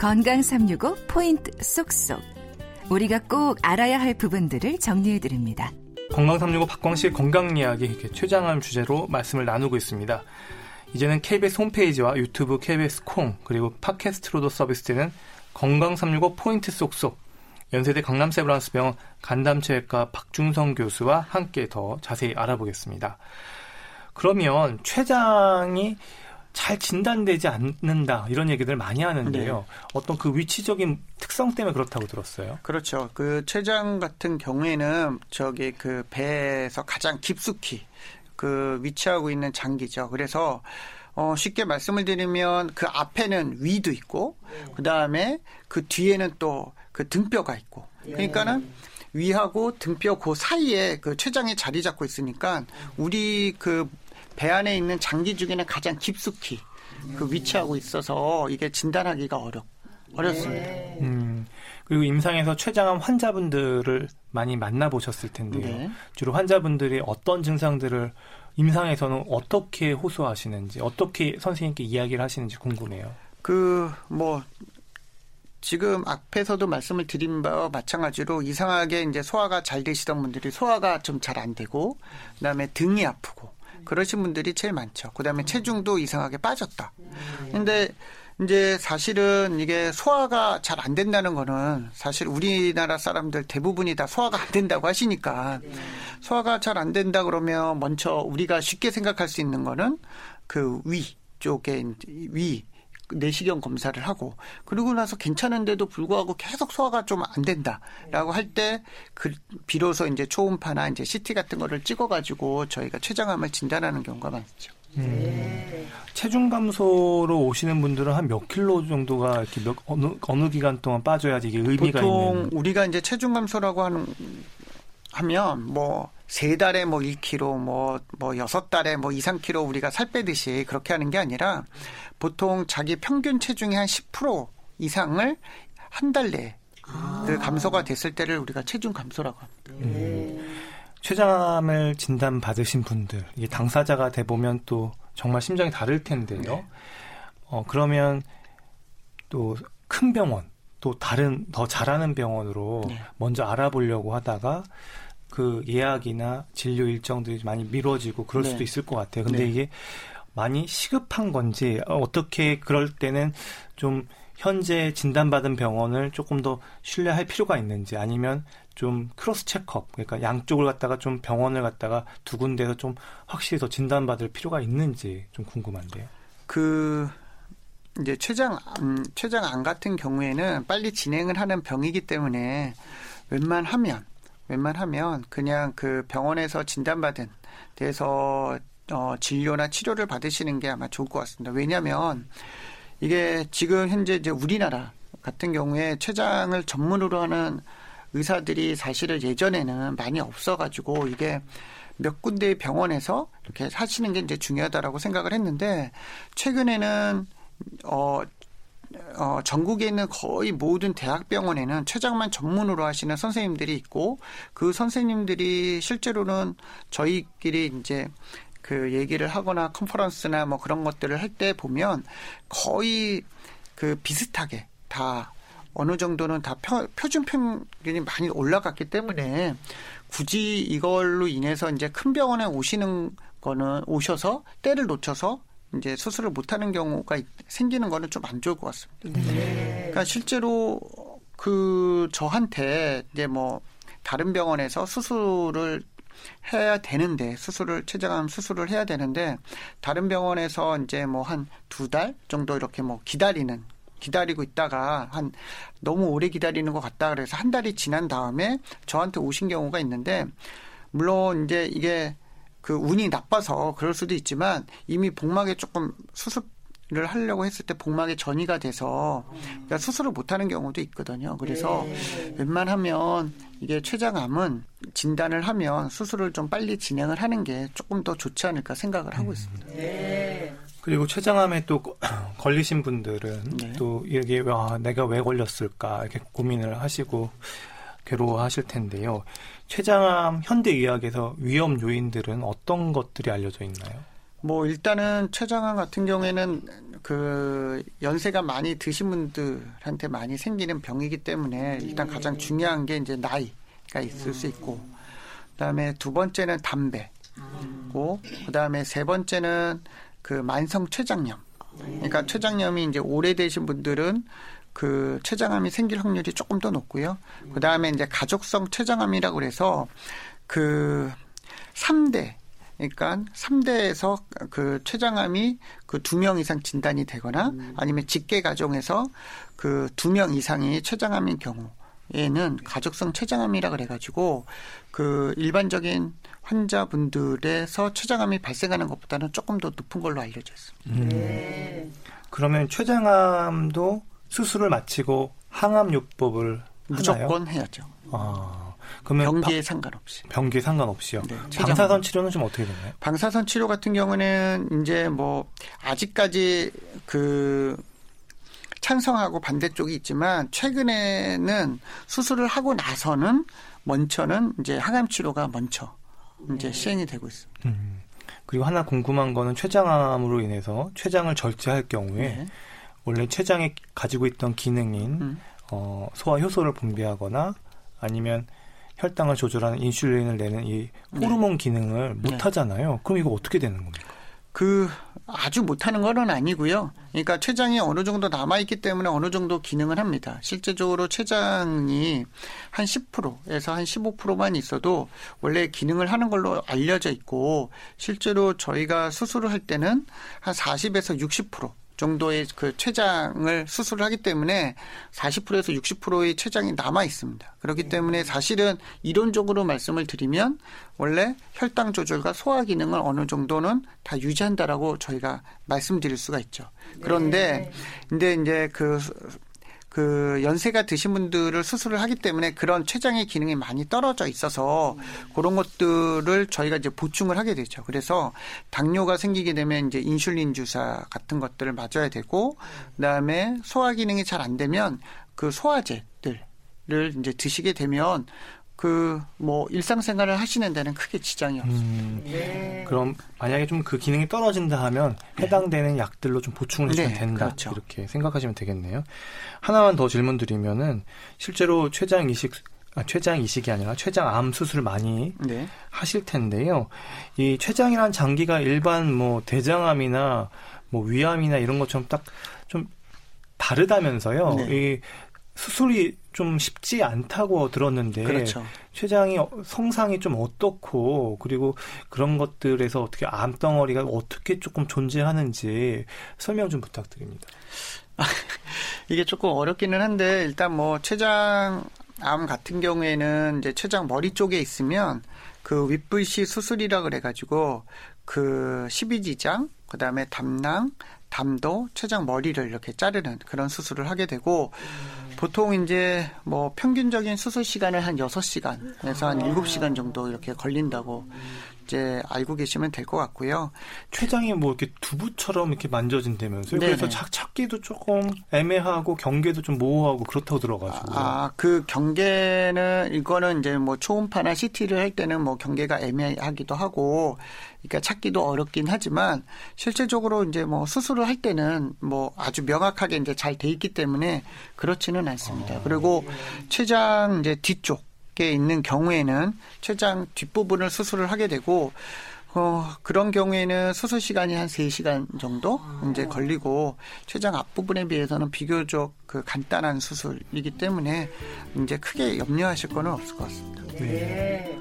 건강 365 포인트 쏙쏙. 우리가 꼭 알아야 할 부분들을 정리해 드립니다. 건강 365 박광식 건강 이야기 최장암 주제로 말씀을 나누고 있습니다. 이제는 KBS 홈페이지와 유튜브 KBS 콩 그리고 팟캐스트로도 서비스되는 건강 365 포인트 쏙쏙 연세대 강남세브란스병원 간담체외과 박중성 교수와 함께 더 자세히 알아보겠습니다. 그러면 췌장이 잘 진단되지 않는다 이런 얘기들 많이 하는데요. 네. 어떤 그 위치적인 특성 때문에 그렇다고 들었어요. 그렇죠. 그 췌장 같은 경우에는 저기 그 배에서 가장 깊숙이 그 위치하고 있는 장기죠. 그래서 어, 쉽게 말씀을 드리면 그 앞에는 위도 있고 네. 그 다음에 그 뒤에는 또 그 등뼈가 있고 그러니까는 위하고 등뼈 그 사이에 그 췌장이 자리 잡고 있으니까 우리 그 배 안에 있는 장기 중에는 가장 깊숙이 그 위치하고 있어서 이게 진단하기가 어렵 어렵습니다. 네. 음, 그리고 임상에서 췌장암 환자분들을 많이 만나보셨을 텐데요. 네. 주로 환자분들이 어떤 증상들을 임상에서는 어떻게 호소하시는지, 어떻게 선생님께 이야기를 하시는지 궁금해요. 그, 뭐, 지금 앞에서도 말씀을 드린 바와 마찬가지로 이상하게 이제 소화가 잘 되시던 분들이 소화가 좀 잘 안 되고 그 다음에 등이 아프고 그러신 분들이 제일 많죠. 그다음에 체중도 이상하게 빠졌다. 근데 이제 사실은 이게 소화가 잘 안 된다는 거는 사실 우리나라 사람들 대부분이 다 소화가 안 된다고 하시니까 소화가 잘 안 된다 그러면 먼저 우리가 쉽게 생각할 수 있는 거는 그 위 쪽에 위 내시경 검사를 하고 그러고 나서 괜찮은데도 불구하고 계속 소화가 좀 안 된다라고 할 때 그 비로소 이제 초음파나 이제 CT 같은 거를 찍어 가지고 저희가 췌장암을 진단하는 경우가 많죠. 음. 체중 감소로 오시는 분들은 한 몇 킬로 정도가 이렇게 몇 어느 어느 기간 동안 빠져야지 이게 의미가 보통 있는. 우리가 이제 체중 감소라고 하는 하면 뭐 세 달에 뭐 1kg 뭐 뭐 여섯 달에 뭐 2, 3kg 우리가 살 빼듯이 그렇게 하는 게 아니라 보통 자기 평균 체중의 한 10% 이상을 한 달 내에 아. 그 감소가 됐을 때를 우리가 체중 감소라고 합니다. 음. 췌장암을 진단 받으신 분들, 이게 당사자가 돼 보면 또 정말 심정이 다를 텐데요. 네. 어 그러면 또 큰 병원, 또 다른 더 잘하는 병원으로 네. 먼저 알아보려고 하다가 그 예약이나 진료 일정들이 많이 미뤄지고 그럴 네. 수도 있을 것 같아요. 근데 네. 이게 많이 시급한 건지 어떻게 그럴 때는 좀 현재 진단받은 병원을 조금 더 신뢰할 필요가 있는지 아니면 좀 cross checkup 그러니까 양쪽을 갖다가 좀 병원을 갖다가 두 군데서 좀 확실히 더 진단받을 필요가 있는지 좀 궁금한데요. 그 이제 췌장 음, 췌장 암 같은 경우에는 빨리 진행을 하는 병이기 때문에 웬만하면 웬만하면 그냥 그 병원에서 진단받은 데서 어, 진료나 치료를 받으시는 게 아마 좋을 것 같습니다. 왜냐하면 이게 지금 현재 이제 우리나라 같은 경우에 췌장을 전문으로 하는 의사들이 사실은 예전에는 많이 없어가지고 이게 몇 군데의 병원에서 이렇게 하시는 게 이제 중요하다라고 생각을 했는데 최근에는 어, 어, 전국에 있는 거의 모든 대학병원에는 췌장만 전문으로 하시는 선생님들이 있고 그 선생님들이 실제로는 저희끼리 이제 그 얘기를 하거나 컨퍼런스나 뭐 그런 것들을 할 때 보면 거의 그 비슷하게 다 어느 정도는 다 표, 표준 평균이 많이 올라갔기 때문에 굳이 이걸로 인해서 이제 큰 병원에 오시는 거는 오셔서 때를 놓쳐서 이제 수술을 못하는 경우가 생기는 거는 좀 안 좋을 것 같습니다. 네. 그러니까 실제로 그 저한테 이제 뭐 다른 병원에서 수술을 해야 되는데 수술을 췌장암 수술을 해야 되는데 다른 병원에서 이제 뭐 한 두 달 정도 이렇게 뭐 기다리는 기다리고 있다가 한 너무 오래 기다리는 것 같다 그래서 한 달이 지난 다음에 저한테 오신 경우가 있는데 물론 이제 이게 그 운이 나빠서 그럴 수도 있지만 이미 복막에 조금 수술 를 하려고 했을 때 복막에 전이가 돼서 그러니까 수술을 못하는 경우도 있거든요. 그래서 네. 웬만하면 이게 췌장암은 진단을 하면 수술을 좀 빨리 진행을 하는 게 조금 더 좋지 않을까 생각을 하고 음. 있습니다. 네. 그리고 췌장암에 또 걸리신 분들은 네. 또 이게 와 내가 왜 걸렸을까 이렇게 고민을 하시고 괴로워하실 텐데요. 췌장암 현대 의학에서 위험 요인들은 어떤 것들이 알려져 있나요? 뭐 일단은 췌장암 같은 경우에는 그 연세가 많이 드신 분들한테 많이 생기는 병이기 때문에 일단 가장 중요한 게 이제 나이가 있을 수 있고 그다음에 두 번째는 담배고 그다음에 세 번째는 그 만성 췌장염. 그러니까 췌장염이 이제 오래되신 분들은 그 췌장암이 생길 확률이 조금 더 높고요. 그다음에 이제 가족성 췌장암이라고 그래서 그 3대 그러니까 3대에서 그 췌장암이 그 두 명 이상 진단이 되거나 아니면 직계 가정에서 그 두 명 이상이 췌장암인 경우 에는 가족성 췌장암이라 그래가지고 그 일반적인 환자분들에서 췌장암이 발생하는 것보다는 조금 더 높은 걸로 알려져 있습니다. 음. 네. 그러면 췌장암도 수술을 마치고 항암요법을 무조건 하나요? 해야죠. 아, 그러면 병기에 바, 상관없이. 병기에 상관없이요. 네, 방사선 치료는 좀 어떻게 되나요? 방사선 치료 같은 경우는 이제 뭐 아직까지 그 찬성하고 반대쪽이 있지만 최근에는 수술을 하고 나서는 먼저는 이제 항암 치료가 먼저 이제 네. 시행이 되고 있습니다. 음. 그리고 하나 궁금한 거는 췌장암으로 인해서 췌장을 절제할 경우에 네. 원래 췌장에 가지고 있던 기능인 음. 어, 소화 효소를 분비하거나 아니면 혈당을 조절하는 인슐린을 내는 이 호르몬 네. 기능을 못 네. 하잖아요. 그럼 이거 어떻게 되는 겁니까? 그 아주 못하는 건 아니고요. 그러니까 췌장이 어느 정도 남아 있기 때문에 어느 정도 기능을 합니다. 실제적으로 췌장이 한 10%에서 한 15%만 있어도 원래 기능을 하는 걸로 알려져 있고 실제로 저희가 수술을 할 때는 한 40에서 60% 정도의 그 췌장을 수술을 하기 때문에 40%에서 60%의 췌장이 남아 있습니다. 그렇기 때문에 사실은 이론적으로 말씀을 드리면 원래 혈당 조절과 소화 기능을 어느 정도는 다 유지한다라고 저희가 말씀드릴 수가 있죠. 그런데 근데 이제 그 그 연세가 드신 분들을 수술을 하기 때문에 그런 췌장의 기능이 많이 떨어져 있어서 그런 것들을 저희가 이제 보충을 하게 되죠. 그래서 당뇨가 생기게 되면 이제 인슐린 주사 같은 것들을 맞아야 되고 그다음에 소화 기능이 잘 안 되면 그 소화제들을 이제 드시게 되면 그 뭐 일상생활을 하시는 데는 크게 지장이 없습니다. 음, 네. 그럼 만약에 좀 그 기능이 떨어진다 하면 네. 해당되는 네. 약들로 좀 보충을 해주면 네, 된다. 그렇죠. 이렇게 생각하시면 되겠네요. 하나만 더 질문 드리면은 실제로 췌장 이식 아, 췌장 이식이 아니라 췌장암 수술을 많이 네. 하실 텐데요. 이 췌장이란 장기가 일반 뭐 대장암이나 뭐 위암이나 이런 것처럼 딱 좀 다르다면서요. 네. 이 수술이 좀 쉽지 않다고 들었는데 그렇죠. 췌장이 성상이 좀 어떻고 그리고 그런 것들에서 어떻게 암덩어리가 어떻게 조금 존재하는지 설명 좀 부탁드립니다. 이게 조금 어렵기는 한데 일단 뭐 췌장 암 같은 경우에는 이제 췌장 머리 쪽에 있으면 그 윗불시 수술이라 그래가지고 그 십이지장 그다음에 담낭 담도, 췌장 머리를 이렇게 자르는 그런 수술을 하게 되고 음. 보통 이제 뭐 평균적인 수술 시간을 한 6시간에서 한 7시간 정도 이렇게 걸린다고 이제 알고 계시면 될 것 같고요. 췌장이 뭐 이렇게 두부처럼 이렇게 만져진다면서요? 네네. 그래서 찾, 찾기도 조금 애매하고 경계도 좀 모호하고 그렇다고 들어가지고. 아, 그 경계는 이거는 이제 뭐 초음파나 CT를 할 때는 뭐 경계가 애매하기도 하고 그러니까 찾기도 어렵긴 하지만 실질적으로 이제 뭐 수술을 할 때는 뭐 아주 명확하게 이제 잘 돼 있기 때문에 그렇지는 않습니다. 아. 그리고 췌장 이제 뒤쪽 에 있는 경우에는 췌장 뒷부분을 수술을 하게 되고 어, 그런 경우에는 수술 시간이 한 3시간 정도 이제 걸리고 췌장 앞부분에 비해서는 비교적 그 간단한 수술이기 때문에 이제 크게 염려하실 거는 없을 것 같습니다. 네.